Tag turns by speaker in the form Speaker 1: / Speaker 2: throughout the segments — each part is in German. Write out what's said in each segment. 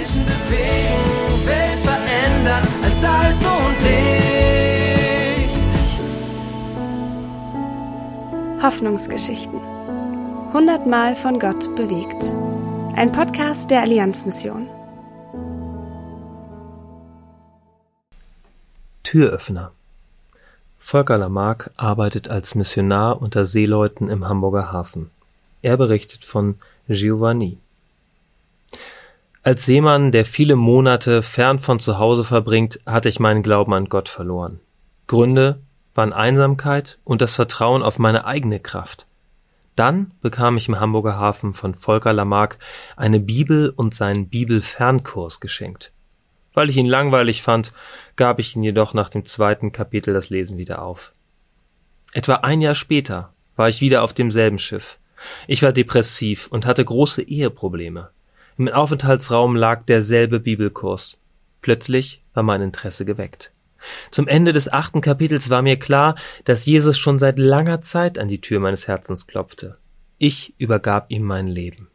Speaker 1: Menschen bewegen, Welt verändern als Salz und Licht.
Speaker 2: Hoffnungsgeschichten. Hundertmal von Gott bewegt. Ein Podcast der Allianzmission.
Speaker 3: Türöffner. Volker Lamarck arbeitet als Missionar unter Seeleuten im Hamburger Hafen. Er berichtet von Giovanni. Als Seemann, der viele Monate fern von zu Hause verbringt, hatte ich meinen Glauben an Gott verloren. Gründe waren Einsamkeit und das Vertrauen auf meine eigene Kraft. Dann bekam ich im Hamburger Hafen von Volker Lamarck eine Bibel und seinen Bibelfernkurs geschenkt. Weil ich ihn langweilig fand, gab ich ihn jedoch nach dem zweiten Kapitel das Lesen wieder auf. Etwa ein Jahr später war ich wieder auf demselben Schiff. Ich war depressiv und hatte große Eheprobleme. Im Aufenthaltsraum lag derselbe Bibelkurs. Plötzlich war mein Interesse geweckt. Zum Ende des achten Kapitels war mir klar, dass Jesus schon seit langer Zeit an die Tür meines Herzens klopfte. Ich übergab ihm mein Leben.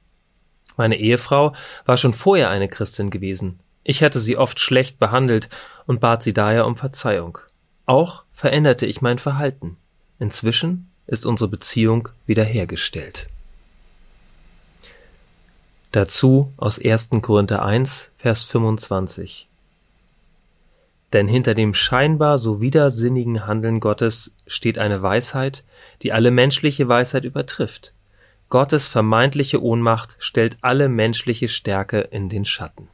Speaker 3: Meine Ehefrau war schon vorher eine Christin gewesen. Ich hatte sie oft schlecht behandelt und bat sie daher um Verzeihung. Auch veränderte ich mein Verhalten. Inzwischen ist unsere Beziehung wiederhergestellt. Dazu aus 1. Korinther 1, Vers 25. Denn hinter dem scheinbar so widersinnigen Handeln Gottes steht eine Weisheit, die alle menschliche Weisheit übertrifft. Gottes vermeintliche Ohnmacht stellt alle menschliche Stärke in den Schatten.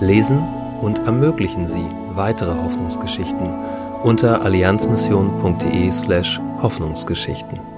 Speaker 3: Lesen und ermöglichen Sie weitere Hoffnungsgeschichten unter allianzmission.de slash Hoffnungsgeschichten.